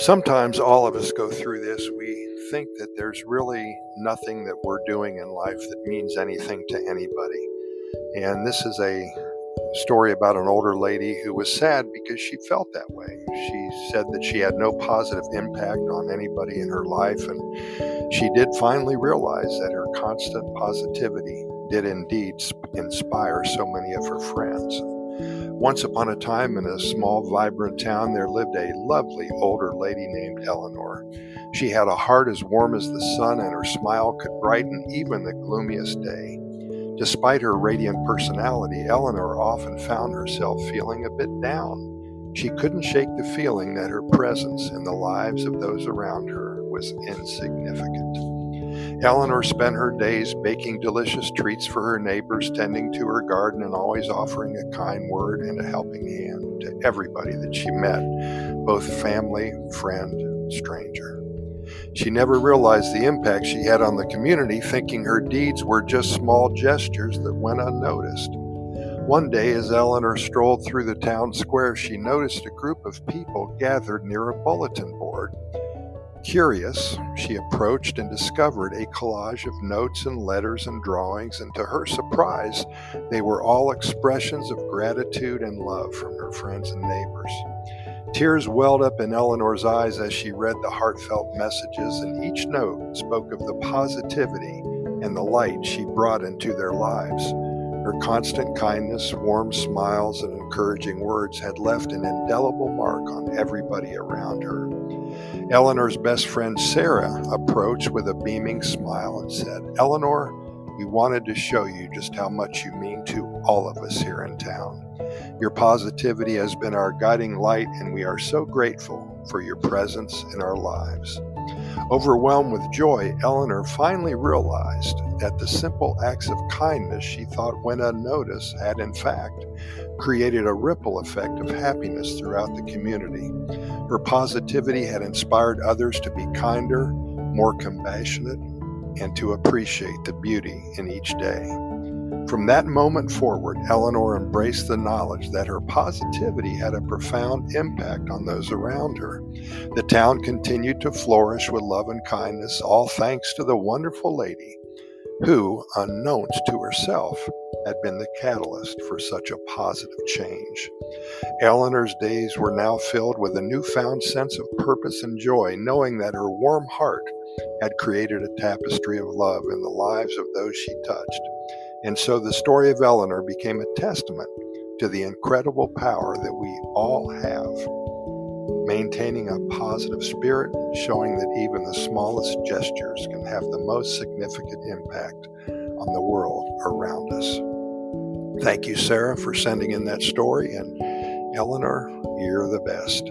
Sometimes all of us go through this. We think that there's really nothing that we're doing in life that means anything to anybody. And this is a story about an older lady who was sad because she felt that way. She said that she had no positive impact on anybody in her life, and she did finally realize that her constant positivity did indeed inspire so many of her friends. Once upon a time, in a small, vibrant town, there lived a lovely older lady named Eleanor. She had a heart as warm as the sun, and her smile could brighten even the gloomiest day. Despite her radiant personality, Eleanor often found herself feeling a bit down. She couldn't shake the feeling that her presence in the lives of those around her was insignificant. Eleanor spent her days baking delicious treats for her neighbors, tending to her garden, and always offering a kind word and a helping hand to everybody that she met, both family, friend, stranger. She never realized the impact she had on the community, thinking her deeds were just small gestures that went unnoticed. One day, as Eleanor strolled through the town square, she noticed a group of people gathered near a bulletin board. Curious, she approached and discovered a collage of notes and letters and drawings, and to her surprise, they were all expressions of gratitude and love from her friends and neighbors. Tears welled up in Eleanor's eyes as she read the heartfelt messages, and each note spoke of the positivity and the light she brought into their lives. Her constant kindness, warm smiles, and encouraging words had left an indelible mark on everybody around her. Eleanor's best friend Sarah approached with a beaming smile and said, Eleanor, we wanted to show you just how much you mean to all of us here in town. Your positivity has been our guiding light, and we are so grateful for your presence in our lives. Overwhelmed with joy, Eleanor finally realized that the simple acts of kindness she thought went unnoticed had, in fact, created a ripple effect of happiness throughout the community. Her positivity had inspired others to be kinder, more compassionate, and to appreciate the beauty in each day. From that moment forward, Eleanor embraced the knowledge that her positivity had a profound impact on those around her. The town continued to flourish with love and kindness, all thanks to the wonderful lady who, unknown to herself, had been the catalyst for such a positive change. Eleanor's days were now filled with a newfound sense of purpose and joy, knowing that her warm heart had created a tapestry of love in the lives of those she touched. And so the story of Eleanor became a testament to the incredible power that we all have. Maintaining a positive spirit, showing that even the smallest gestures can have the most significant impact on the world around us. Thank you, Sarah, for sending in that story. And Eleanor, you're the best.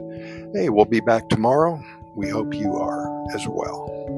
Hey, we'll be back tomorrow. We hope you are as well.